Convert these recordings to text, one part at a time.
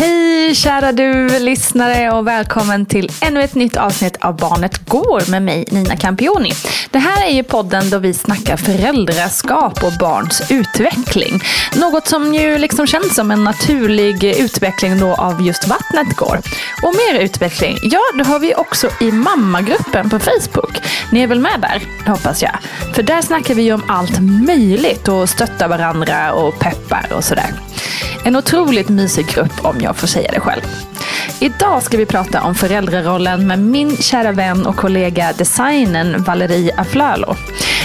Hej kära du lyssnare och välkommen till ännu ett nytt avsnitt av Barnet Går med mig Nina Campioni. Det här är ju podden då vi snackar föräldraskap och barns utveckling. Något som ju liksom känns som en naturlig utveckling då av just Vattnet Går. Och mer utveckling, ja det har vi också i mammagruppen på Facebook. Ni är väl med där? Det hoppas jag. För där snackar vi ju om allt möjligt och stöttar varandra och peppar och sådär. En otroligt mysig grupp om jag jag får säga det själv. Idag ska vi prata om föräldrarollen med min kära vän och kollega designen Valerie Aflalo.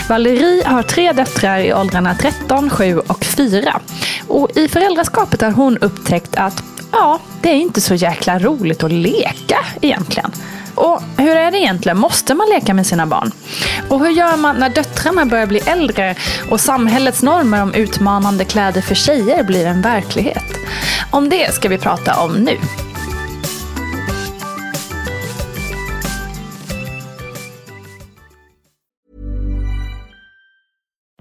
Valerie har tre döttrar i åldrarna 13, 7 och 4. Och i föräldraskapet har hon upptäckt att ja, det är inte så jäkla roligt att leka egentligen. Och hur är det egentligen? Måste man leka med sina barn? Och hur gör man när döttrarna börjar bli äldre och samhällets normer om utmanande kläder för tjejer blir en verklighet? Om det ska vi prata om nu.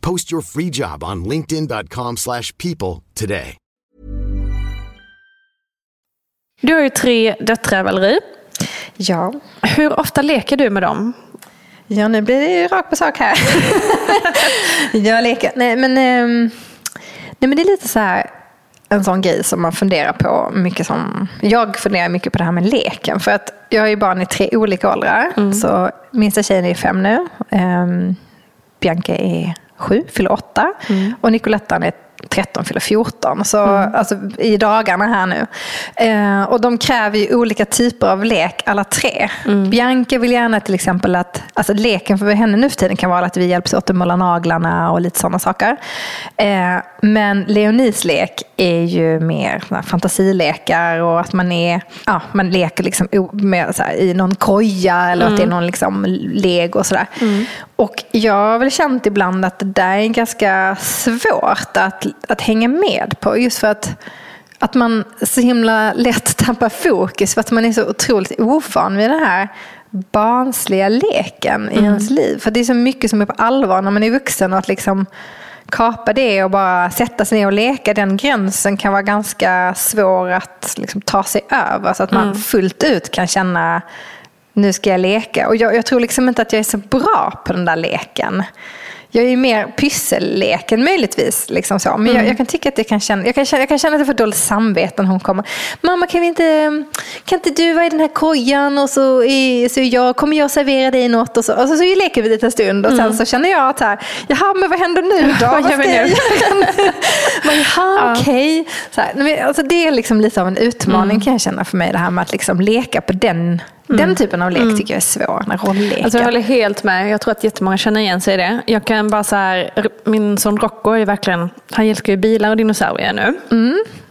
Post your free job on linkedin.com/people slash people today. Du har ju tre döttrar Valerie. Ja. Hur ofta leker du med dem? Ja, nu blir det ju rakt på sak här. jag leker. Nej, men, ehm, nej, men det är lite så här en sån grej som man funderar på mycket som, jag funderar mycket på det här med leken. För att jag har ju barn i tre olika åldrar. Så minsta tjejen är fem nu. Um, Bianca är sju, fyller åtta. Och Nicolettan är 13 fyller 14. Så alltså, i dagarna här nu. Eh, och de kräver ju olika typer av lek alla tre. Bianca vill gärna till exempel att, alltså leken för henne nu för tiden kan vara att vi hjälps åt att måla naglarna och lite sådana saker. Eh, men Leonis lek är ju mer här fantasilekar och att man är, ja, man leker liksom med, så här, i någon koja eller att det är någon liksom lego och sådär. Och jag har väl känt ibland att det där är ganska svårt att, att hänga med på. Just för att, att man så himla lätt tappar fokus för att man är så otroligt ovan vid den här barnsliga leken i ens liv. För det är så mycket som är på allvar när man är vuxen och att liksom kapa det och bara sätta sig ner och leka, den gränsen kan vara ganska svår att liksom ta sig över. Så att man fullt ut kan känna nu ska jag leka. Och jag, jag tror liksom inte att jag är så bra på den där leken. jag är ju mer pysselleken möjligtvis. Liksom så. Men Mm. jag, jag kan tycka att det kan känna, jag kan känna, jag kan känna att jag får dåligt samvete när hon kommer. Mamma kan vi inte, kan inte du vara i den här kojan och så, är, så jag, kommer jag servera dig något och så. Och så, så leker vi lite en stund och sen så känner jag att här, jaha men vad händer nu då? Mm. Vad gör vi nu? okej. Så här, nej, men Alltså, det är liksom lite av en utmaning Mm. kan jag känna för mig det här med att liksom leka på den, den typen av lek tycker jag är svår. Den här rollleken. Alltså jag håller helt med. Jag tror att jättemånga känner igen sig i det. Jag kan bara så här, min son Rocco är verkligen, han älskar ju bilar och dinosaurier nu.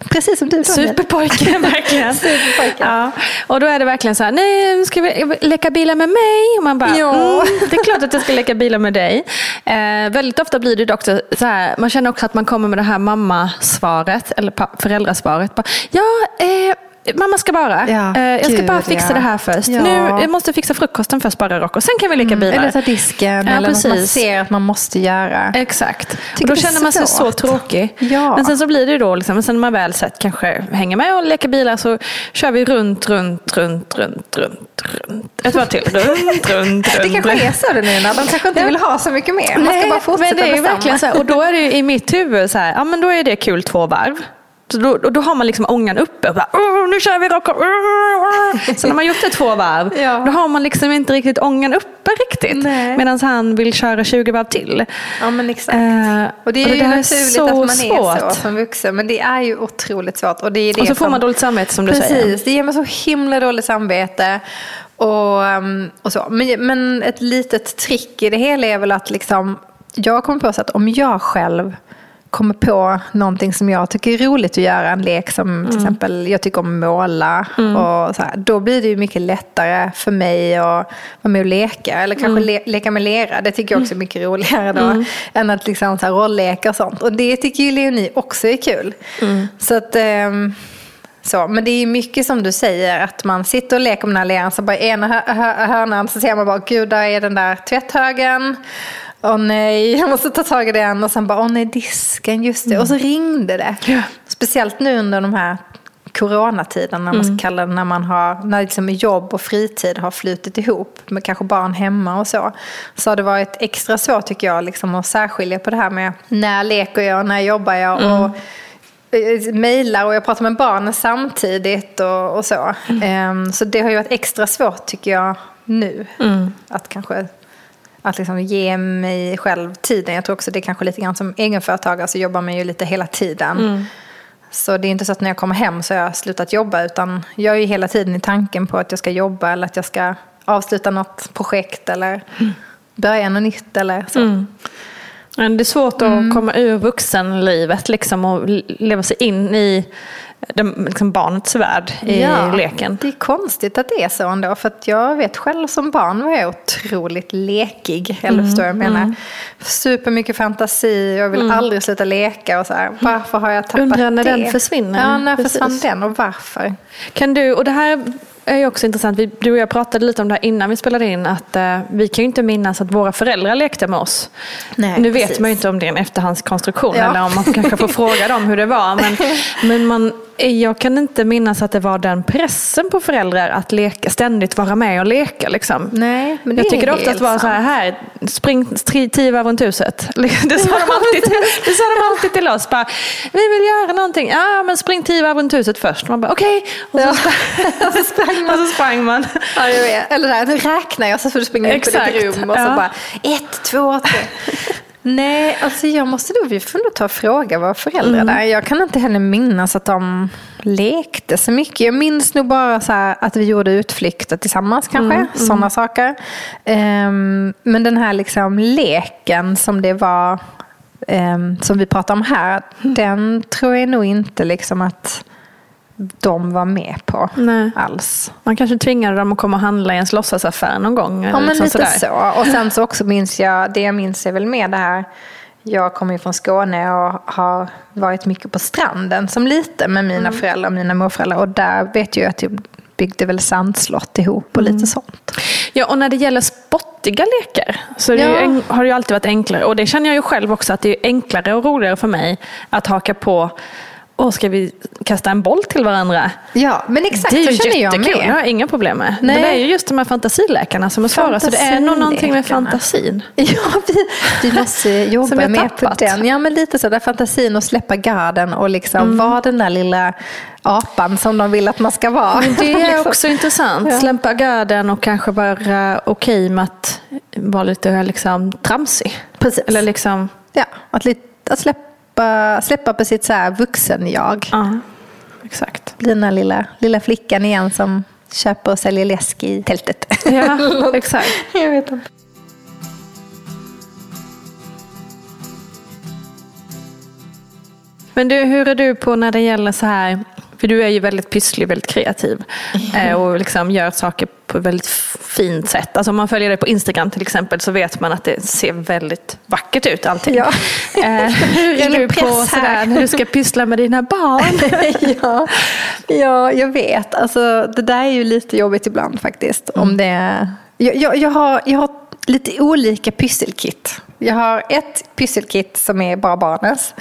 Precis som du Daniel. Superpojke, verkligen. Superpojke. Ja. Och då är det verkligen så här, nej, ska vi leka bilar med mig? Och man bara, Ja. mm, det är klart att jag ska leka bilar med dig. Eh, väldigt ofta blir det också så här, man känner också att man kommer med det här mammasvaret, eller föräldrasvaret. Bara, ja, eh, Mamma ska bara. Ja, Eh, jag ska gud, bara fixa ja. det här först. Ja. Nu, jag måste fixa frukosten först bara Rocco. Sen kan vi leka bilar. Eller ta disken eller något man precis. ser att man måste göra. Exakt. Och då känner man sig så tråkig. Ja. Men sen så blir det ju då, liksom, sen när man väl sett kanske hänger med och leker bilar så kör vi runt, runt, runt, runt, runt, runt. Ett varv till. Runt, runt, runt. Det kanske är så det nu de kanske inte vill ha så mycket mer. Man ska Nej, bara fortsätta men det är med verkligen så här, Och då är det ju i mitt huvud så här, ja men då är det kul två varv. Så då, då har man liksom ångan uppe. Och bara, "Åh, nu kör vi rock. Så när man gjort det två varv, Ja. då har man liksom inte riktigt ångan uppe riktigt. Medan han vill köra 20 varv till. Ja men exakt. Eh, och det är och ju det är naturligt så att man är svårt. så som vuxen. Men det är ju otroligt svårt. Och, det är det Och så får som... man dåligt samvete som du Precis, säger. det ger mig så himla dåligt samvete. Och, um, och så. Men, men ett litet trick i det hela är väl att liksom, jag kommer på så att om jag själv kommer på någonting som jag tycker är roligt att göra, en lek som till exempel jag tycker om att måla, och så här, då blir det ju mycket lättare för mig att vara med och leka. Eller kanske le- leka med lera, det tycker jag också är mycket roligare då, än att liksom så här rollleka och sånt. Och det tycker ju Leonie också är kul. Så att... ehm, så, men det är mycket som du säger, att man sitter och leker med den här leran, så bara i ena hö- hö- hörnan så ser man bara, gud där är den där tvätthögen. Åh nej, jag måste ta tag i den. Och sen bara, åh nej, disken, just det. Och så ringde det. Speciellt nu under de här coronatiden, när man ska kalla det, när man har, när liksom jobb och fritid har flutit ihop, med kanske barn hemma och så. Så har det varit extra svårt tycker jag, liksom, att särskilja på det här med när leker jag, när jobbar jag. Och, eh, mejlar och jag pratar med barnen samtidigt och, och så. Ehm, så det har ju varit extra svårt tycker jag nu. Att kanske att liksom ge mig själv tiden. Jag tror också det är kanske lite grann som egenföretagare så jobbar man ju lite hela tiden. Så det är inte så att när jag kommer hem så har jag slutat jobba utan jag är ju hela tiden i tanken på att jag ska jobba eller att jag ska avsluta något projekt eller börja något nytt eller så. Men det är svårt att Mm. komma ur vuxenlivet liksom, och leva sig in i den, liksom barnets värld i leken. Det är konstigt att det är så ändå. För att jag vet själv som barn var jag otroligt lekig. Eller förstår jag menar? Supermycket fantasi. Jag vill aldrig sluta leka och så här. Varför har jag tappat Undrar när det? den försvinner. Ja, när Precis. försvann den och varför? Kan du, och det här är också intressant, vi, du och jag pratade lite om det här innan vi spelade in, att eh, vi kan ju inte minnas att våra föräldrar lekte med oss. Nej, nu precis. vet man ju inte om det är en efterhandskonstruktion Ja. eller om man kanske får fråga dem hur det var. Men, men man, jag kan inte minnas att det var den pressen på föräldrar att leka, ständigt vara med och leka. Liksom. Nej, men det jag tycker det oftast var så här, här spring tri- tio varv runt huset. Det sa, de alltid, det sa de alltid till oss. Bara, vi vill göra någonting. Ja, men spring tio varv runt huset först. Man bara, okej. Och, så Ja. sprang- och så sprang. Och så sprang man. Ja, jag vet. Eller nu räknar jag så får du springa upp i ditt rum och så Ja. bara ett, två, tre. Nej, alltså jag måste nog, vi får nog ta och fråga våra föräldrar där. Jag kan inte heller minnas att de lekte så mycket. Jag minns nog bara så att vi gjorde utflykter tillsammans kanske, sådana saker. Ehm, men den här liksom leken som det var, ehm, som vi pratar om här, den tror jag nog inte liksom att de var med på Nej. alls. Man kanske tvingade dem att komma och handla i ens låtsasaffär någon gång. Ja, men liksom lite sådär. så. Och sen så också minns jag, det jag minns är väl mer det här, jag kommer ju från Skåne och har varit mycket på stranden som liten med mina föräldrar och mina morföräldrar. Och där vet jag att jag byggde väl sandslott ihop och lite sånt. Ja, och när det gäller spottiga lekar så det ju Ja. en, har det ju alltid varit enklare. Och det känner jag ju själv också att det är enklare och roligare för mig att haka på Åh, ska vi kasta en boll till varandra? Ja, men exakt det är så känner jag jättekul, det med. har jag inga problem med. Nej. Det är ju just de här fantasiläkarna som är svåra. Så det är nog någonting med fantasin. Ja, vi, vi måste jobba mer på den. Ja, men lite så där fantasin och släppa garden och liksom Mm. vara den där lilla apan som de vill att man ska vara. Men det är Liksom. också intressant. Ja. Släppa garden och kanske vara okej med att vara lite liksom, tramsig. Precis. Eller liksom, Ja, att, att släppa, släppa på sitt så här vuxen-jag. ja, exakt. Bli den där lilla, lilla flickan igen som köper och säljer läsk i tältet. Ja, exakt. jag vet inte. Men du, hur är du på när det gäller så här, för du är ju väldigt pysslig, väldigt kreativ eh, och liksom gör saker på ett väldigt fint sätt. Alltså om man följer dig på Instagram till exempel så vet man att det ser väldigt vackert ut allting. Ja. Eh, hur är du på sådär, när du ska pyssla med dina barn? ja, ja, jag vet. Alltså, det där är ju lite jobbigt ibland faktiskt. Om det är... jag, jag, jag, har, jag har lite olika pysselkit. Jag har ett pysselkit som är bara barnens.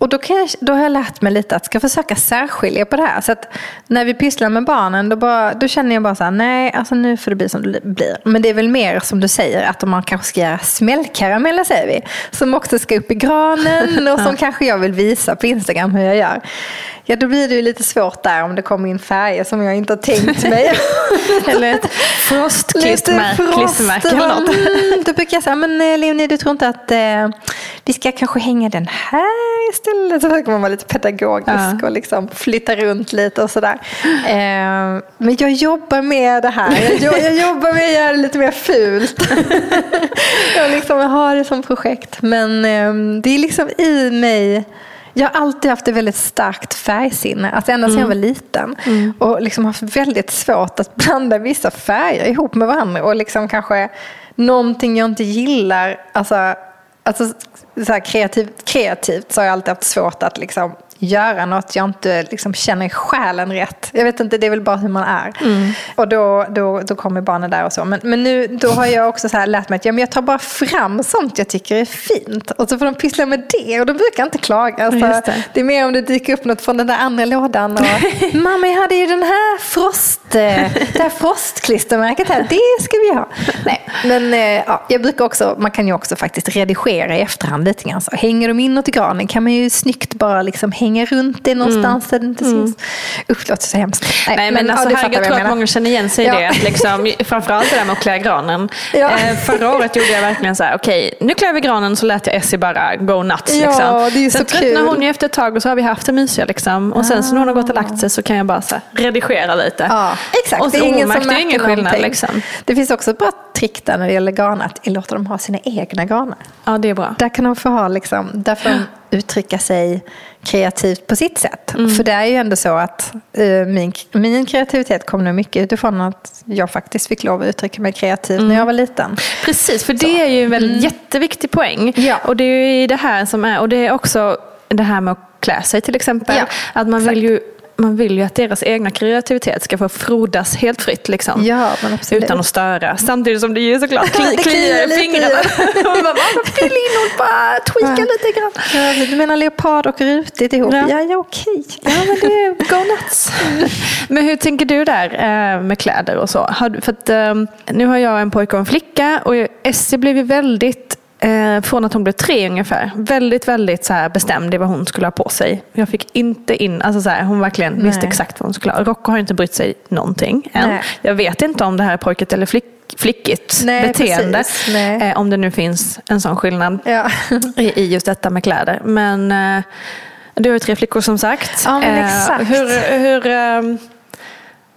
Och då, jag, då har jag lärt mig lite att ska försöka särskilja på det här. Så att när vi pysslar med barnen då, bara, då känner jag bara så här, nej alltså nu får det bli som det blir. Men det är väl mer som du säger att man kanske ska göra smällkarameller säger vi. Som också ska upp i granen och som kanske jag vill visa på Instagram hur jag gör. Ja då blir det ju lite svårt där om det kommer in färger som jag inte har tänkt mig. Eller ett frostklistermärke klistermärke eller något. Då brukar jag säga, men eh, Leonie du tror inte att eh, vi ska kanske hänga den här istället? Så försöker man vara lite pedagogisk Ja. och liksom flytta runt lite och sådär. Eh, men jag jobbar med det här. Jag, jag jobbar med att göra det lite mer fult. jag, liksom, jag har det som projekt. Men eh, det är liksom i mig jag har alltid haft ett väldigt starkt färgsinne, alltså ända sedan jag var liten. Och liksom haft väldigt svårt att blanda vissa färger ihop med varandra. Och liksom kanske någonting jag inte gillar, alltså, alltså så här kreativt, kreativt så har jag alltid haft svårt att liksom göra något jag inte liksom känner själen rätt. Jag vet inte, det är väl bara hur man är. Och då, då, då kommer barnen där och så. Men, men nu då har jag också så här lärt mig att ja, men jag tar bara fram sånt jag tycker är fint. Och så får de pyssla med det och då brukar inte klaga. Alltså, det. det är mer om det dyker upp något från den där andra lådan. Och, Mamma, jag hade ju den här frost, det här frostklistermärket här. Det ska vi ha. Nej, men eh, ja, jag brukar också, man kan ju också faktiskt redigera i efterhand lite grann. Så hänger de inåt i granen kan man ju snyggt bara liksom hänga runt det någonstans där det inte syns. Usch, det låter så hemskt. Nej, men, ja, alltså, här, fattar jag tror att många känner igen sig i Ja. det. Liksom, framförallt det där med att klä granen. Ja. Eh, förra året gjorde jag verkligen så här, okej, nu klär vi granen så lät jag Essie bara go nuts. Ja, liksom. det är ju Sen så tröttnar hon ju efter ett tag och så har vi haft det mysiga. Liksom. Och sen så när hon har gått och lagt sig så kan jag bara så här, redigera lite. Ja, exakt. Och det så är ingen märkte som ju ingen märker skillnad. Liksom. Det finns också ett bra trick där när det gäller garn att låta dem ha sina egna garner. Ja, det är bra. Där kan de få ha liksom, där får de uttrycka sig kreativt på sitt sätt. Mm. För det är ju ändå så att eh, min, min kreativitet kom nog mycket utifrån att jag faktiskt fick lov att uttrycka mig kreativt Mm. när jag var liten. Precis, för det är ju en väldigt jätteviktig poäng. Mm. Ja. Och det är ju det här som är, och det är också det här med att klä sig till exempel. Ja, att man exakt. vill ju man vill ju att deras egna kreativitet ska få frodas helt fritt. Liksom. Ja. Utan att störa. Samtidigt som det ju såklart kli, Det kliar i fingrarna. Och man bara, fyll in och bara tweaka lite grann. Ja, du menar leopard och rutigt ihop? Ja. Ja, ja, okej. Ja, men det är go nuts. Men hur tänker du där eh, med kläder och så? Har för att, eh, nu har jag en pojke och en flicka och Essie blev ju väldigt Eh, från att hon blev tre ungefär. Väldigt, väldigt så här bestämd i vad hon skulle ha på sig. Jag fick inte in, alltså så här, hon verkligen Nej. visste exakt vad hon skulle ha. Rocco har inte brytt sig någonting än. Nej. Jag vet inte om det här är pojkigt eller flick, flickigt Nej, beteende. Eh, om det nu finns en sån skillnad Ja. i, i just detta med kläder. Men eh, du har ju tre flickor som sagt. Ja, men Eh, exakt. hur, hur, ehm,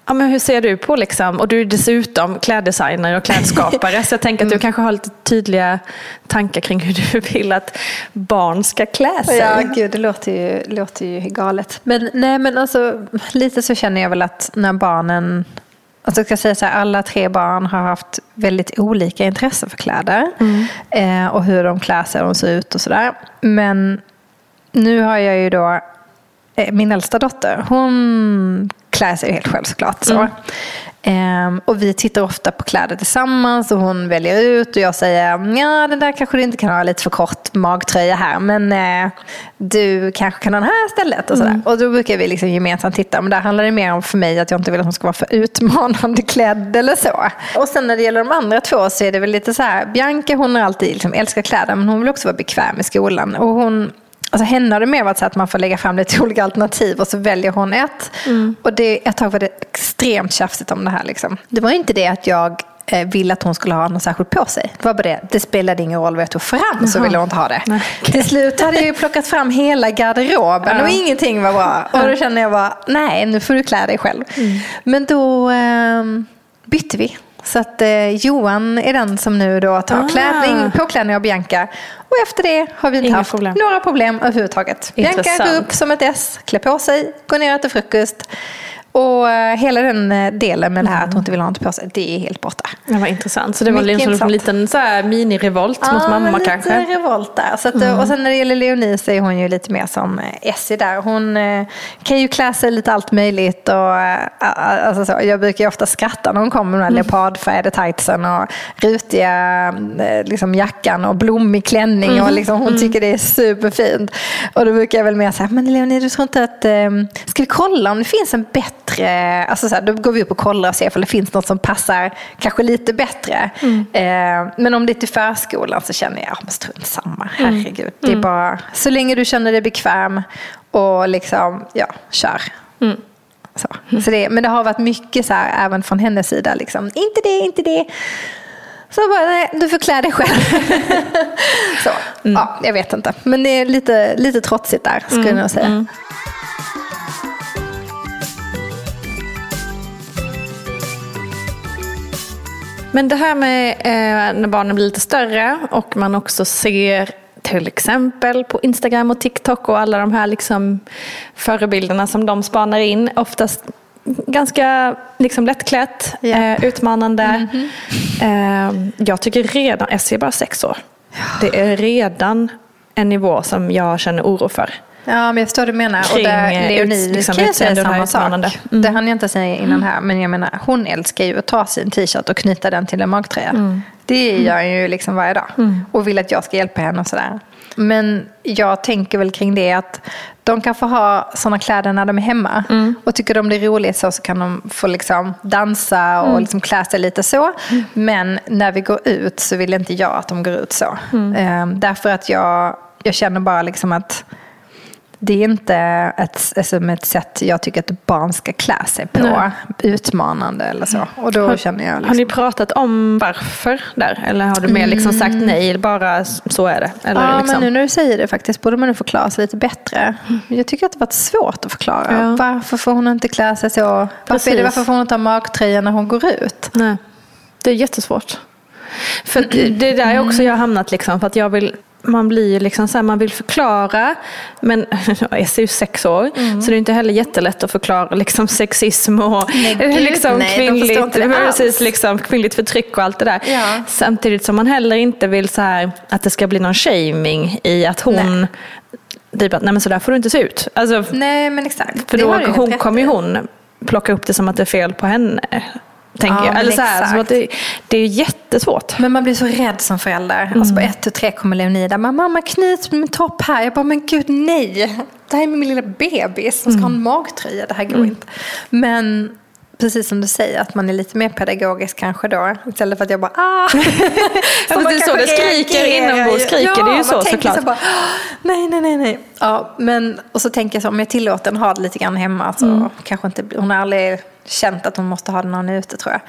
ja, men hur ser du på, liksom, och du är dessutom kläddesigner och klädskapare, så jag tänker att Mm. du kanske har lite tydliga tankar kring hur du vill att barn ska klä sig. Ja, gud, det låter ju, låter ju galet. Men nej, men alltså lite så känner jag väl att när barnen Alltså jag ska säga så här, alla tre barn har haft väldigt olika intresse för kläder. Eh, och hur de klär sig och de ser ut och sådär. Men nu har jag ju då eh, min äldsta dotter. Hon klär sig helt själv såklart. Så. Ehm, och vi tittar ofta på kläder tillsammans och hon väljer ut och jag säger ja den där kanske du inte kan ha lite för kort magtröja här men eh, du kanske kan ha den här istället. Och, sådär. och då brukar vi liksom gemensamt titta men där handlar det mer om för mig att jag inte vill att hon ska vara för utmanande klädd eller så. Och sen när det gäller de andra två så är det väl lite så här Bianca hon har alltid liksom älskat kläder men hon vill också vara bekväm i skolan. Och hon Alltså henne har det mer varit så att man får lägga fram lite olika alternativ och så väljer hon ett. Och det, ett tag var det extremt tjafsigt om det här. Liksom. Det var inte det att jag eh, ville att hon skulle ha något särskilt på sig. Det var bara det, det spelade ingen roll vad jag tog fram så ville hon inte ha det. Till slut hade jag ju plockat fram hela garderoben och ingenting var bra. Och då kände jag bara, nej nu får du klä dig själv. Men då eh, bytte vi. Så att eh, Johan är den som nu då tar Ah. klädning, påklädning av Bianca. Och efter det har vi inte Inga haft problem. några problem överhuvudtaget. Bianca Intressant. går upp som ett S, klär på sig, går ner och äter frukost. Och eh, hela den eh, delen med det här att hon inte vill ha något på sig, det är helt borta. Det var intressant. Så det var Mycket liksom en liten så här mini-revolt mot mamma lite kanske? revolt där. Så att, Och sen när det gäller Leonie så är hon ju lite mer som eh, Essie där. Hon eh, kan ju klä sig lite allt möjligt. Och, eh, alltså så, jag brukar ju ofta skratta när hon kommer med den här leopardfärgade tightsen och rutiga eh, liksom, jackan och blommig klänning. Och liksom, hon tycker det är superfint. Och då brukar jag väl mer säga, men Leonie du tror inte att, eh, ska vi kolla om det finns en bättre, alltså så här, då går vi upp och kollar och ser om det finns något som passar kanske lite bättre. Eh, men om det är till förskolan så känner jag, ja, men strunt samma, herregud. Det är bara, så länge du känner dig bekväm och liksom, ja, kör. Så. Så det, men det har varit mycket så här, även från hennes sida, liksom, inte det, inte det. Så bara, nej, du får klä dig själv. så, ja, jag vet inte. Men det är lite, lite trotsigt där, skulle jag nog säga. Men det här med eh, när barnen blir lite större och man också ser till exempel på Instagram och TikTok och alla de här liksom förebilderna som de spanar in. Oftast ganska liksom lättklätt, Ja. eh, utmanande. Eh, jag tycker redan, Essie är bara sex år. Det är redan en nivå som jag känner oro för. Ja, men jag förstår vad du menar. och där eh, Leonie ut- liksom kan jag säga samma sak. Det hann jag inte säga innan här. Men jag menar, hon älskar ju att ta sin t-shirt och knyta den till en magtröja. Det gör hon ju liksom varje dag. Och vill att jag ska hjälpa henne och sådär. Men jag tänker väl kring det att de kan få ha sådana kläder när de är hemma. Och tycker de det är roligt så, så kan de få liksom dansa och liksom klä sig lite så. Men när vi går ut så vill inte jag att de går ut så. Ehm, därför att jag, jag känner bara liksom att det är inte ett, alltså ett sätt jag tycker att barn ska klä sig på. Nej. Utmanande eller så. Och då känner jag Har liksom, ni pratat om varför där? Eller har du mer liksom sagt nej, bara så är det? Eller Ja, liksom? men nu när du säger det faktiskt borde man nog förklara sig lite bättre. Jag tycker att det har varit svårt att förklara. Ja. Varför får hon inte klä sig så? Varför, är det, varför får hon inte ha magtröja när hon går ut? Nej, det är jättesvårt. För det det är där också jag har hamnat liksom. För att jag vill, man blir ju liksom så här, man vill förklara. Men jag är ju sex år. Så det är inte heller jättelätt att förklara liksom sexism och Nej, liksom nej, kvinnligt, precis, liksom, kvinnligt förtryck och allt det där. Ja. Samtidigt som man heller inte vill så här, att det ska bli någon shaming i att hon Nej. Typ att, nej men så där får du inte se ut. Alltså, Nej, men exakt. för då hon, kommer ju hon plocka upp det som att det är fel på henne. Tänker Ja, jag. Eller så här, så det, det är jättesvårt. Men man blir så rädd som förälder. Och så på ett till tre kommer Leonie där. Mamma knyt min topp här. Jag bara, men gud nej. Det här är min lilla bebis som ska ha en magtröja. Det här går inte. Men precis som du säger, att man är lite mer pedagogisk kanske då. Istället för att jag bara, ah. Ja, det är så det skriker inombords, ju. skriker ja, det ju man så såklart. Så bara, "Ah, nej, nej, nej, nej. Ja, men, och så tänker jag så, om jag tillåter den ha det lite grann hemma så Mm. kanske inte, hon har aldrig känt att hon måste ha den när hon är ute tror jag.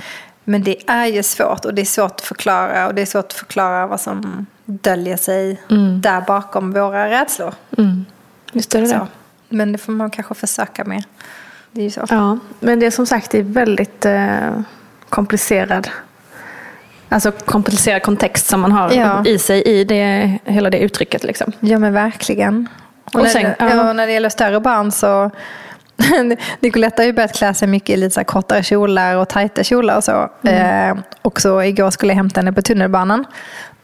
Men det är ju svårt och det är svårt att förklara och det är svårt att förklara vad som döljer sig Mm. där bakom våra rädslor. Just är det det. Men det får man kanske försöka med. Det är ju så. Ja, men det är som sagt det är väldigt eh, komplicerad Alltså komplicerad kontext som man har Ja. i sig i det, hela det uttrycket. Liksom. Ja men verkligen. Och, Och när, sen- det, ja. ja, när det gäller större barn så Nicoletta har ju börjat klä sig mycket i lite kortare kjolar och tajta kjolar och så. Eh, och så igår skulle jag hämta henne på tunnelbanan.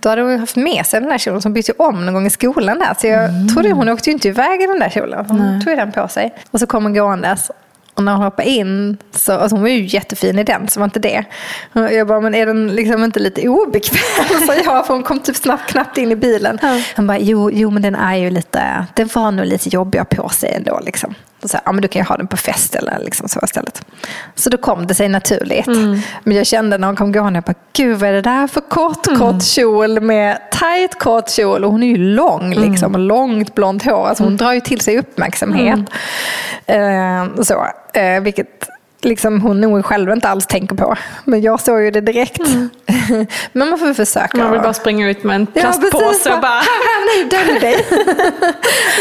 Då hade hon haft med sig den där kjolen som bytte om någon gång i skolan där. Så jag trodde hon åkte ju inte iväg i den där kjolen. Hon tog ju den på sig. Och så kom hon gåendes. Och när hon hoppade in, så, alltså hon var ju jättefin i den, så var inte det. Jag bara, men är den liksom inte lite obekväm? Så jag, för hon kom typ snabbt, knappt in i bilen. Han bara, jo, jo men den är ju lite, den var nog lite jobbig på sig ändå. Liksom. Så så här, ja men du kan ju ha den på fest eller liksom så istället. Så då kom det sig naturligt. Men jag kände när hon kom gående, jag bara, gud vad är det där för kort, kort kjol med tight kort kjol. Och hon är ju lång liksom, och långt blont hår. Alltså hon drar ju till sig uppmärksamhet. Eh, så, eh, vilket liksom hon nog själv inte alls tänker på. Men jag såg ju det direkt. Men man får försöka. Man vill bara springa ut med en Ja, plastpåse precis. och bara... Nu, dödar dig.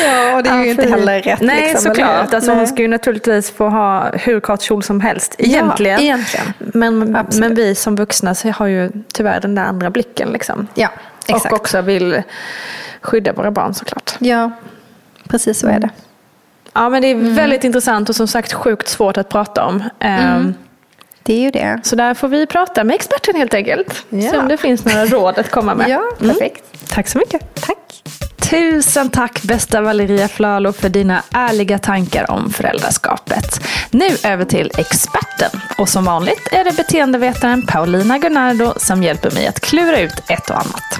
ja, och det är ju Ja, inte fy. heller rätt. Nej, liksom, såklart. Alltså, hon ska ju naturligtvis få ha hur kort kjol som helst. Egentligen. Ja, egentligen. Men, Absolut. men vi som vuxna så har ju tyvärr den där andra blicken. Liksom. Ja, exakt. Och också vill skydda våra barn såklart. Ja, precis så är det. Ja, men det är Mm. väldigt intressant och som sagt sjukt svårt att prata om. Ehm, Det är ju det. Så där får vi prata med experten helt enkelt. Ja. Se om det finns några råd att komma med. Ja, perfekt. Tack så mycket. Tack. Tusen tack bästa Valeria Flalo för dina ärliga tankar om föräldraskapet. Nu över till experten. Och som vanligt är det beteendevetaren Paulina Gunnardo som hjälper mig att klura ut ett och annat.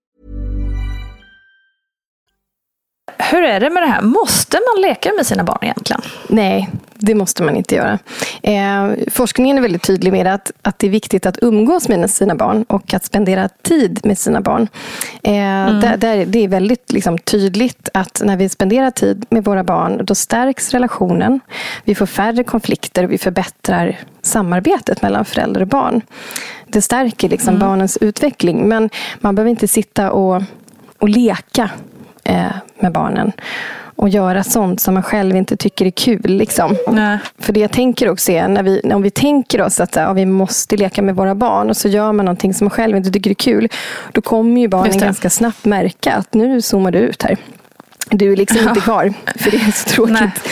Hur är det med det här? Måste man leka med sina barn egentligen? Nej, det måste man inte göra. Eh, forskningen är väldigt tydlig med att, att det är viktigt att umgås med sina barn och att spendera tid med sina barn. Eh, där, där, det är väldigt liksom, tydligt att när vi spenderar tid med våra barn, då stärks relationen. Vi får färre konflikter och vi förbättrar samarbetet mellan förälder och barn. Det stärker liksom barnens utveckling, men man behöver inte sitta och, och leka eh, med barnen och göra sånt som man själv inte tycker är kul. Liksom. Nej. För det jag tänker också är, när vi, om vi tänker oss att ja, vi måste leka med våra barn och så gör man någonting som man själv inte tycker är kul, då kommer ju barnen ganska snabbt märka att nu zoomar du ut här. Du är liksom inte kvar, för det är så tråkigt.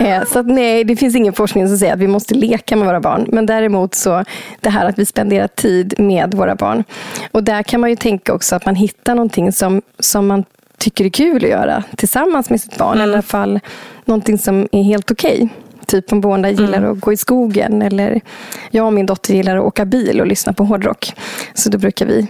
Eh, så att, nej, det finns ingen forskning som säger att vi måste leka med våra barn. Men däremot så det här att vi spenderar tid med våra barn. Och där kan man ju tänka också att man hittar någonting som, som man tycker är kul att göra tillsammans med sitt barn. Mm. Eller i alla fall någonting som är helt okej. Okay. Typ om båda gillar mm. att gå i skogen eller jag och min dotter gillar att åka bil och lyssna på hårdrock. Så då brukar vi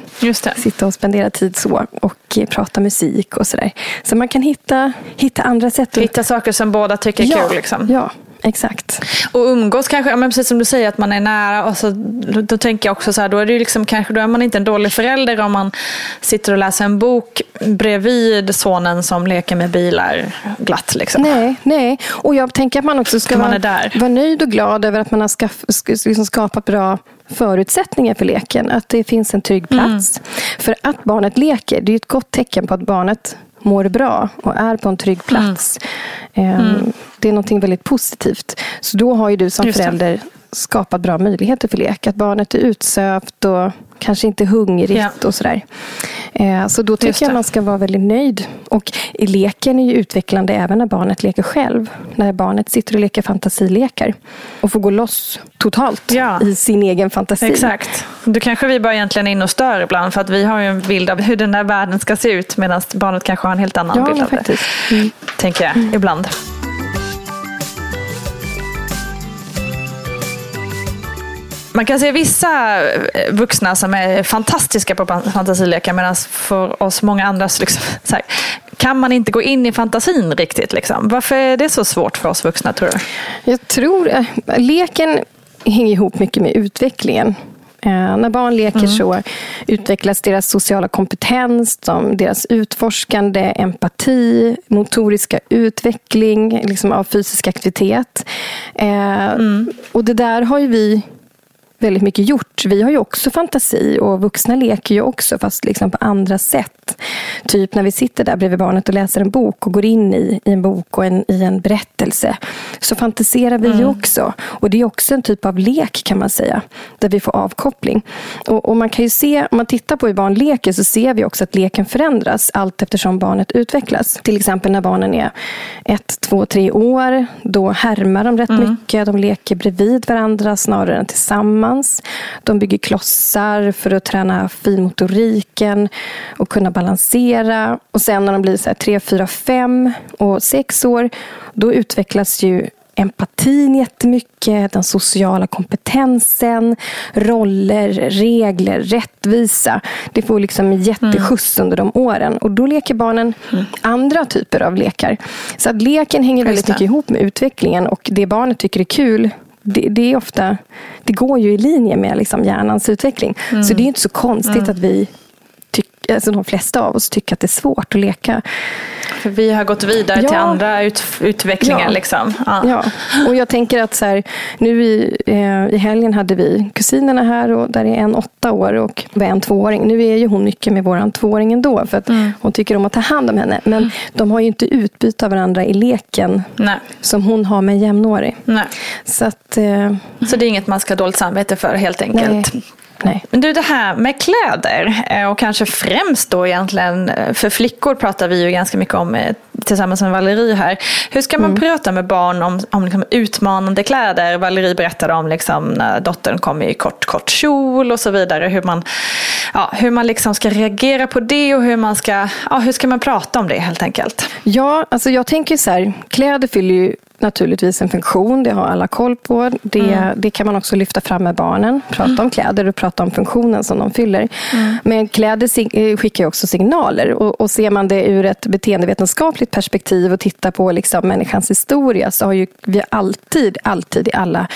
sitta och spendera tid så och prata musik och sådär. Så man kan hitta, hitta andra sätt. Hitta saker som båda tycker är ja, kul. Liksom. Ja, Exakt. Och umgås kanske, men precis som du säger att man är nära. Och så, då, då tänker jag också så här, då är det liksom, kanske, då är man inte en dålig förälder om man sitter och läser en bok bredvid sonen som leker med bilar glatt. Liksom. Nej, nej. och jag tänker att man också ska man vara, vara nöjd och glad över att man har skaff, liksom skapat bra förutsättningar för leken. Att det finns en trygg plats. Mm. För att barnet leker, det är ett gott tecken på att barnet mår bra och är på en trygg plats. Mm. Mm. Det är något väldigt positivt. Så då har ju du som förälder skapat bra möjligheter för lek. Att barnet är utsövt och kanske inte hungrigt ja. och sådär. Eh, så då tycker jag man ska vara väldigt nöjd. Och i leken är ju utvecklande även när barnet leker själv. När barnet sitter och leker fantasilekar. Och får gå loss totalt ja. i sin egen fantasi. Exakt. Då kanske vi bara egentligen är inne och stör ibland. För att vi har ju en bild av hur den här världen ska se ut. Medan barnet kanske har en helt annan ja, bild av faktiskt. det. Mm. Tänker jag mm. ibland. Man kan se vissa eh, vuxna som är fantastiska på fantasilekar medan för oss många andra så liksom, här, kan man inte gå in i fantasin riktigt. Liksom. Varför är det så svårt för oss vuxna tror du? Jag tror att eh, leken hänger ihop mycket med utvecklingen. Eh, när barn leker mm. så utvecklas deras sociala kompetens, de, deras utforskande, empati, motoriska utveckling liksom av fysisk aktivitet. Eh, mm. Och det där har ju vi väldigt mycket gjort. Vi har ju också fantasi och vuxna leker ju också fast liksom på andra sätt. Typ när vi sitter där bredvid barnet och läser en bok och går in i, i en bok och en, i en berättelse. Så fantiserar vi mm. ju också. Och det är också en typ av lek kan man säga. Där vi får avkoppling. Och, och, man kan ju se, om man tittar på hur barn leker så ser vi också att leken förändras allt eftersom barnet utvecklas. Till exempel när barnen är ett, två, tre år. Då härmar de rätt mm. mycket. De leker bredvid varandra snarare än tillsammans balans. De bygger klossar för att träna finmotoriken och kunna balansera. Och sen när de blir så här 3, 4, 5 och 6 år, då utvecklas ju empatin jättemycket, den sociala kompetensen, roller, regler, rättvisa. Det får liksom jätteskjuts mm. under de åren. Och då leker barnen mm. andra typer av lekar. Så att leken hänger väldigt mycket ihop med utvecklingen och det barnet tycker är kul det, det, är ofta, det går ju i linje med liksom hjärnans utveckling. Mm. Så det är inte så konstigt mm. att vi alltså de flesta av oss tycker att det är svårt att leka. För vi har gått vidare ja. till andra ut, utvecklingar. Ja. Liksom. Ja. ja. och jag tänker att så här, nu i, eh, i helgen hade vi kusinerna här och där är en åtta år och en tvååring. Nu är ju hon mycket med våran tvååring ändå för att mm. hon tycker om att ta hand om henne. Men mm. de har ju inte utbyte av varandra i leken Nej. som hon har med en jämnårig. Nej. Så, att, eh, så det är inget man ska ha dåligt samvete för helt enkelt? Nej. Nej. Men du, det här med kläder eh, och kanske främst då egentligen eh, för flickor pratar vi ju ganska mycket om eh, tillsammans med Valerie här. Hur ska man mm. prata med barn om, om liksom utmanande kläder? Valerie berättade om liksom när dottern kom i kort, kort kjol och så vidare. Hur man, ja, hur man liksom ska reagera på det och hur man ska, ja, hur ska man prata om det helt enkelt? Ja, alltså jag tänker så här, kläder fyller ju naturligtvis en funktion, det har alla koll på. Det, mm. det kan man också lyfta fram med barnen. Prata mm. om kläder och prata om funktionen som de fyller. Mm. Men kläder eh, skickar också signaler. Och, och ser man det ur ett beteendevetenskapligt perspektiv och tittar på liksom människans historia så har ju vi alltid, alltid i alla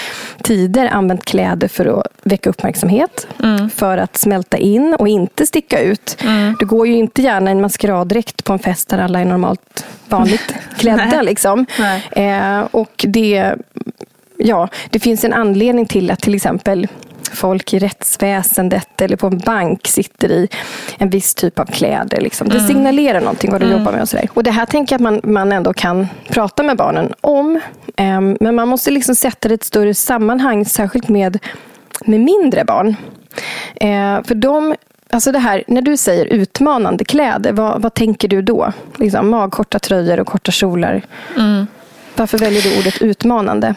tider använt kläder för att väcka uppmärksamhet. Mm. För att smälta in och inte sticka ut. Mm. Det går ju inte gärna en maskeraddräkt på en fest där alla är normalt vanligt klädda. liksom. Eh, och det, ja, det finns en anledning till att till exempel folk i rättsväsendet eller på en bank sitter i en viss typ av kläder. Liksom. Det mm. signalerar någonting vad du mm. jobbar med. Och, sådär. och Det här tänker jag att man, man ändå kan prata med barnen om. Eh, men man måste liksom sätta det i ett större sammanhang, särskilt med, med mindre barn. Eh, för de Alltså det här, när du säger utmanande kläder, vad, vad tänker du då? Liksom, magkorta tröjor och korta kjolar. Mm. Varför väljer du ordet utmanande?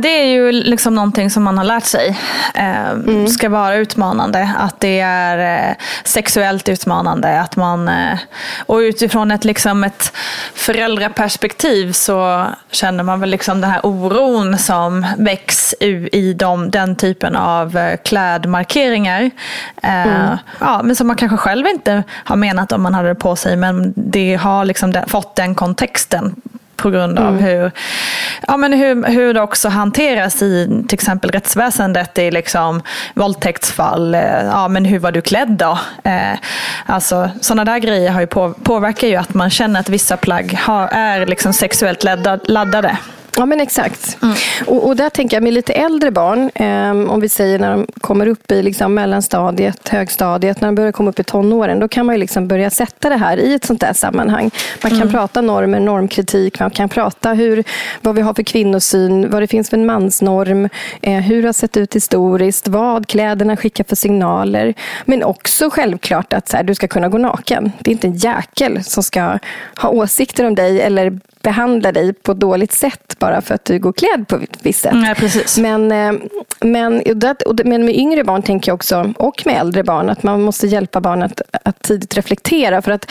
Det är ju liksom någonting som man har lärt sig eh, ska vara utmanande. Att det är eh, sexuellt utmanande. Att man, eh, och utifrån ett, liksom ett föräldraperspektiv så känner man väl liksom den här oron som väcks i de, den typen av klädmarkeringar. Eh, ja, men som man kanske själv inte har menat om man hade det på sig. Men det har liksom fått den kontexten på grund av Mm. hur, ja, men hur, hur det också hanteras i till exempel rättsväsendet i liksom våldtäktsfall. Eh, Ja, men hur var du klädd då? Eh, alltså, sådana där grejer har ju på, påverkar ju att man känner att vissa plagg har, är liksom sexuellt laddad, laddade. Ja, men exakt. Och, och där tänker jag med lite äldre barn, eh, om vi säger när de kommer upp i liksom mellanstadiet, högstadiet, när de börjar komma upp i tonåren, då kan man ju liksom börja sätta det här i ett sånt där sammanhang. Man kan prata normer, normkritik, man kan prata hur, vad vi har för kvinnosyn, vad det finns för en mansnorm, eh, hur det har sett ut historiskt, vad kläderna skickar för signaler. Men också självklart att så här, du ska kunna gå naken. Det är inte en jäkel som ska ha åsikter om dig eller behandla dig på ett dåligt sätt bara för att du går klädd på ett visst sätt. Nej, precis. Men, eh, men, men med yngre barn tänker jag också, och med äldre barn, att man måste hjälpa barn att, att tidigt reflektera. För att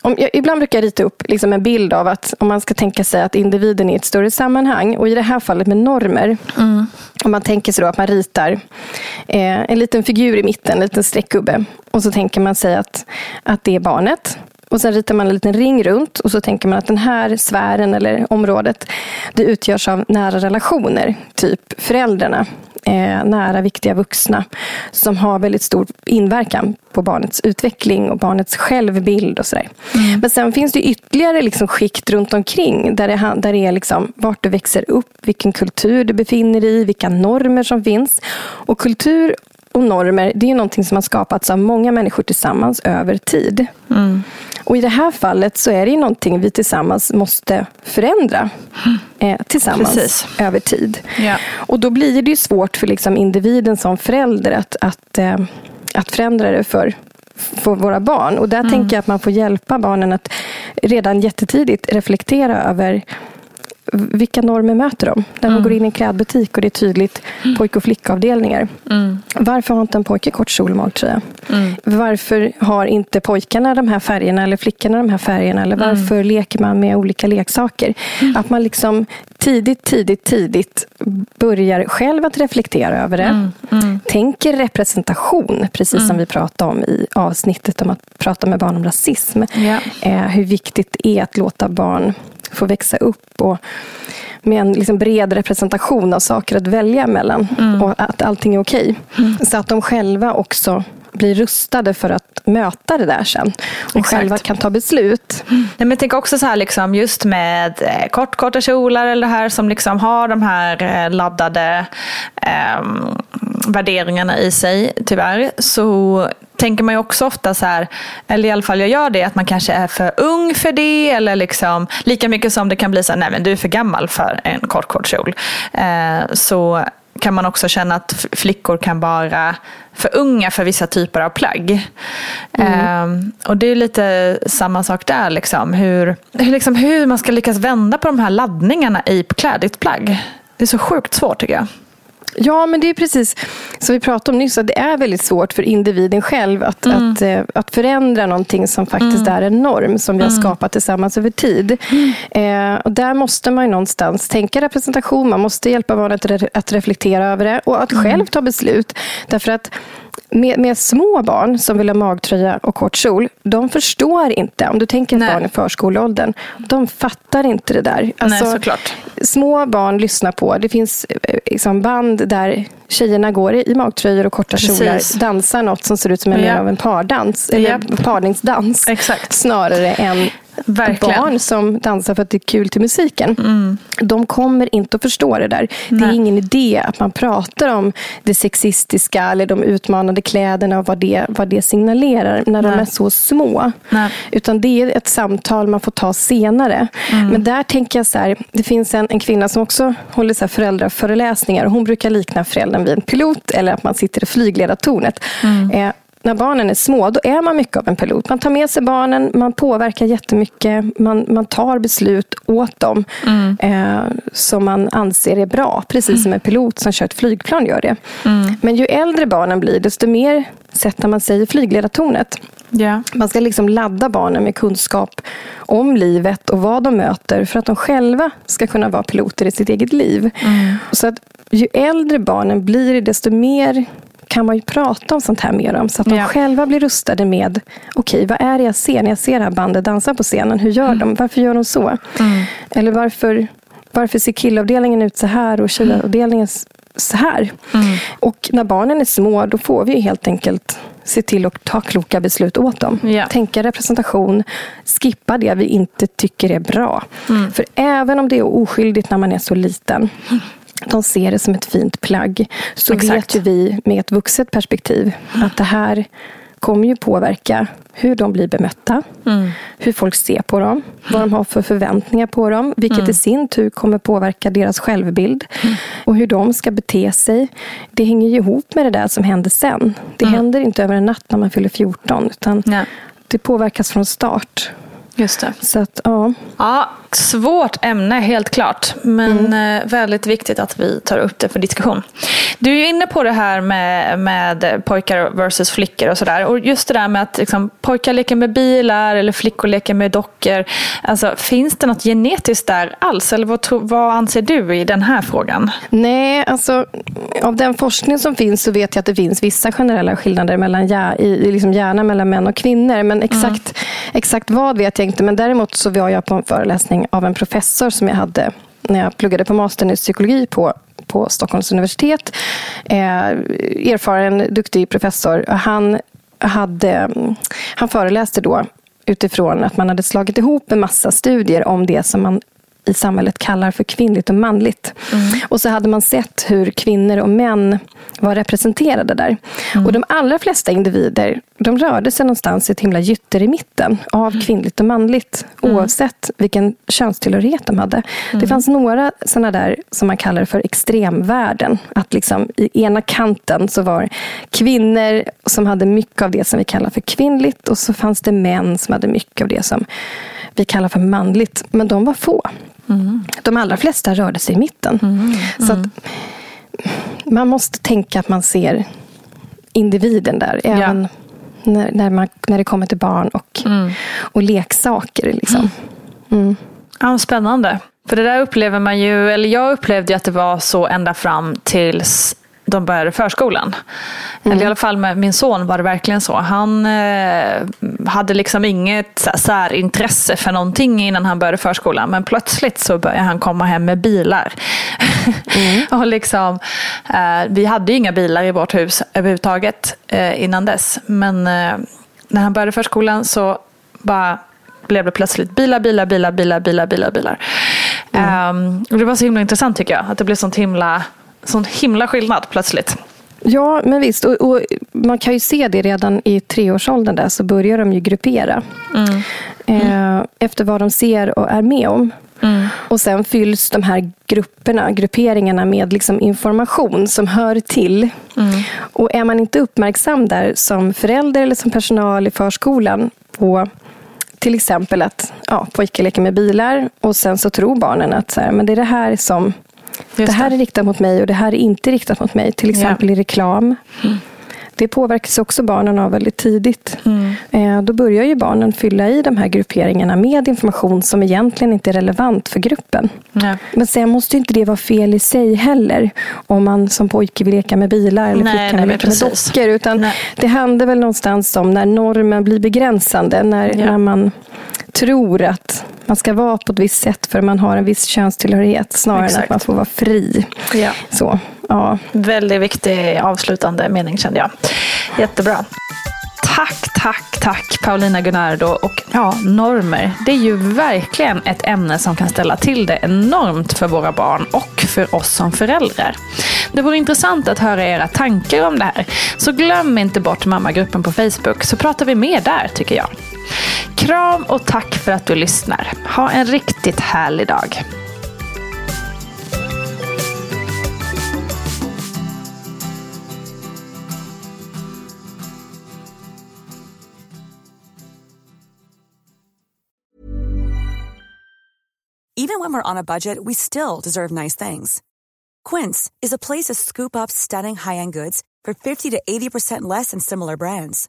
om, jag, ibland brukar jag rita upp liksom en bild av att om man ska tänka sig att individen är i ett större sammanhang och i det här fallet med normer. Om man tänker sig då att man ritar eh, en liten figur i mitten, en liten streckgubbe. Och så tänker man sig att, att det är barnet. Och sen ritar man en liten ring runt och så tänker man att den här sfären eller området det utgörs av nära relationer. Typ föräldrarna, eh, nära viktiga vuxna som har väldigt stor inverkan på barnets utveckling och barnets självbild och sådär. Men sen finns det ytterligare liksom skikt runt omkring där det, där det är liksom vart du växer upp, vilken kultur du befinner dig i, vilka normer som finns. Och kultur och normer det är någonting som har skapats av många människor tillsammans över tid. Och i det här fallet så är det ju någonting vi tillsammans måste förändra eh, tillsammans Precis. över tid. Ja. Och då blir det ju svårt för liksom individen som förälder att, att, eh, att förändra det för, för våra barn. Och där tänker jag att man får hjälpa barnen att redan jättetidigt reflektera över vilka normer möter de? När man går in i en klädbutik och det är tydligt pojk och flickavdelningar. Varför har inte en pojke kort kjol och magtröja? Varför har inte pojkarna de här färgerna eller flickorna de här färgerna? Eller varför leker man med olika leksaker? Att man liksom tidigt, tidigt, tidigt börjar själv att reflektera över det. Tänker representation, precis som vi pratade om i avsnittet om att prata med barn om rasism. Ja. Eh, hur viktigt det är att låta barn få växa upp och med en liksom bred representation av saker att välja mellan. Och att allting är okej. Så att de själva också blir rustade för att möta det där sen. Och Exakt. själva kan ta beslut. Nej, men tänker också så här liksom, just med eh, kort, korta kjolar eller det här som liksom har de här eh, laddade ehm, värderingarna i sig tyvärr. Så tänker man ju också ofta så här, eller i alla fall jag gör det, att man kanske är för ung för det. Eller liksom, lika mycket som det kan bli så här, nej men du är för gammal för en kort, kort kjol. Eh, så kan man också känna att flickor kan vara för unga för vissa typer av plagg. Ehm, och det är lite samma sak där. Liksom. Hur, hur, liksom, hur man ska lyckas vända på de här laddningarna i klädigt plagg. Det är så sjukt svårt tycker jag. Ja, men det är precis som vi pratade om nyss. Att det är väldigt svårt för individen själv att, att, eh, att förändra någonting som faktiskt är en norm som vi har skapat tillsammans över tid. Eh, och där måste man någonstans tänka representation. Man måste hjälpa barnet att, re- att reflektera över det och att själv ta beslut. Därför att med, med små barn som vill ha magtröja och kort kjol, de förstår inte. Om du tänker Nej. barn i förskoleåldern, de fattar inte det där. Alltså, Nej, såklart. små barn lyssnar på. Det finns eh, liksom band där tjejerna går i magtröjor och korta Precis. kjolar. Dansar något som ser ut som en, Ja. av en pardans. Eller Ja. parningsdans. Exakt. Snarare än Verkligen. barn som dansar för att det är kul till musiken. De kommer inte att förstå det där. Det är Nej. ingen idé att man pratar om det sexistiska eller de utmanande kläderna och vad det, vad det signalerar när de Nej. är så små. Nej. Utan det är ett samtal man får ta senare. Men där tänker jag så här, det finns en, en kvinna som också håller så här föräldraföreläsningar. och Hon brukar likna föräldern vid en pilot eller att man sitter i flygledartornet. Eh, när barnen är små, då är man mycket av en pilot. Man tar med sig barnen, man påverkar jättemycket, man, man tar beslut åt dem mm. eh, som man anser är bra. Precis mm. som en pilot som kör ett flygplan gör det. Mm. Men ju äldre barnen blir, desto mer sätter man sig i flygledartornet. Yeah. Man ska liksom ladda barnen med kunskap om livet och vad de möter för att de själva ska kunna vara piloter i sitt eget liv. Mm. Så att ju äldre barnen blir, desto mer kan man ju prata om sånt här med dem. Så att de ja. själva blir rustade med, okej, okay, vad är det jag ser när jag ser det här bandet dansa på scenen? Hur gör mm. de? Varför gör de så? Mm. Eller varför, varför ser killavdelningen ut så här och tjejavdelningen så här? Mm. Och när barnen är små, då får vi helt enkelt se till att ta kloka beslut åt dem. Ja. Tänka representation, skippa det vi inte tycker är bra. Mm. För även om det är oskyldigt när man är så liten, de ser det som ett fint plagg. Så Exakt. vet ju vi med ett vuxet perspektiv att det här kommer ju påverka hur de blir bemötta, mm. hur folk ser på dem, vad de har för förväntningar på dem, vilket mm. i sin tur kommer påverka deras självbild mm. och hur de ska bete sig. Det hänger ju ihop med det där som händer sen. Det mm. händer inte över en natt när man fyller 14, utan ja. det påverkas från start. Just det. Så att, ja. ja, svårt ämne helt klart. Men mm. Eh, väldigt viktigt att vi tar upp det för diskussion. Du är ju inne på det här med, med pojkar versus flickor och sådär. Och just det där med att liksom, pojkar leker med bilar eller flickor leker med dockor. Alltså, finns det något genetiskt där alls? Eller vad, vad anser du i den här frågan? Nej, alltså av den forskning som finns så vet jag att det finns vissa generella skillnader mellan hjär, i, i liksom hjärnan mellan män och kvinnor. Men exakt, mm. exakt vad vet jag inte. Men däremot så var jag på en föreläsning av en professor som jag hade när jag pluggade på mastern i psykologi på, på Stockholms universitet. Eh, erfaren, duktig professor. Han, hade, han föreläste då utifrån att man hade slagit ihop en massa studier om det som man i samhället kallar för kvinnligt och manligt. Mm. Och så hade man sett hur kvinnor och män var representerade där. Mm. Och de allra flesta individer de rörde sig någonstans i ett himla gytter i mitten av mm. kvinnligt och manligt. Mm. Oavsett vilken könstillhörighet de hade. Det mm. fanns några sådana där som man kallar för extremvärden. Att liksom i ena kanten så var kvinnor som hade mycket av det som vi kallar för kvinnligt. Och så fanns det män som hade mycket av det som vi kallar för manligt. Men de var få. Mm. De allra flesta rörde sig i mitten. Mm. Så att, man måste tänka att man ser individen där. Även ja. när, när, man, när det kommer till barn och, mm. och leksaker. Liksom. Mm. Ja, spännande. För det där upplever man ju, eller jag upplevde att det var så ända fram tills de började förskolan. Mm. Eller i alla fall med min son var det verkligen så. Han eh, hade liksom inget så här, särintresse för någonting innan han började förskolan. Men plötsligt så började han komma hem med bilar. Mm. och liksom, eh, vi hade ju inga bilar i vårt hus överhuvudtaget eh, innan dess. Men eh, när han började förskolan så bara blev det plötsligt bilar, bilar, bilar, bilar, bilar, bilar, bilar. Mm. Um, och det var så himla intressant tycker jag. Att det blev sånt himla sån himla skillnad plötsligt. Ja, men visst. Och, och, man kan ju se det redan i treårsåldern där så börjar de ju gruppera. Mm. Mm. efter vad de ser och är med om. Mm. Och sen fylls de här grupperna, grupperingarna med liksom information som hör till. Mm. Och är man inte uppmärksam där som förälder eller som personal i förskolan på till exempel att ja, pojkar leker med bilar och sen så tror barnen att så här, men det är det här som det här är riktat mot mig och det här är inte riktat mot mig. Till exempel ja. i reklam. Mm. Det påverkas också barnen av väldigt tidigt. Mm. Eh, då börjar ju barnen fylla i de här grupperingarna med information som egentligen inte är relevant för gruppen. Nej. Men sen måste inte det vara fel i sig heller. Om man som pojke vill leka med bilar eller flicka vill leka med dockor. Utan det handlar väl någonstans om när normen blir begränsande. När, ja. när man tror att man ska vara på ett visst sätt för man har en viss könstillhörighet snarare Exakt. än att man får vara fri. Ja. Så, ja. Väldigt viktig avslutande mening kände jag. Jättebra. Tack, tack, tack Paulina Gunnardo. Och ja, normer. Det är ju verkligen ett ämne som kan ställa till det enormt för våra barn och för oss som föräldrar. Det vore intressant att höra era tankar om det här. Så glöm inte bort mammagruppen på Facebook så pratar vi mer där tycker jag. Kram och tack för att du lyssnar. Ha en riktigt härlig dag. Even when we're on a budget we still deserve nice things. Quince is a place to scoop up stunning high-end goods for 50 to 80% less than similar brands.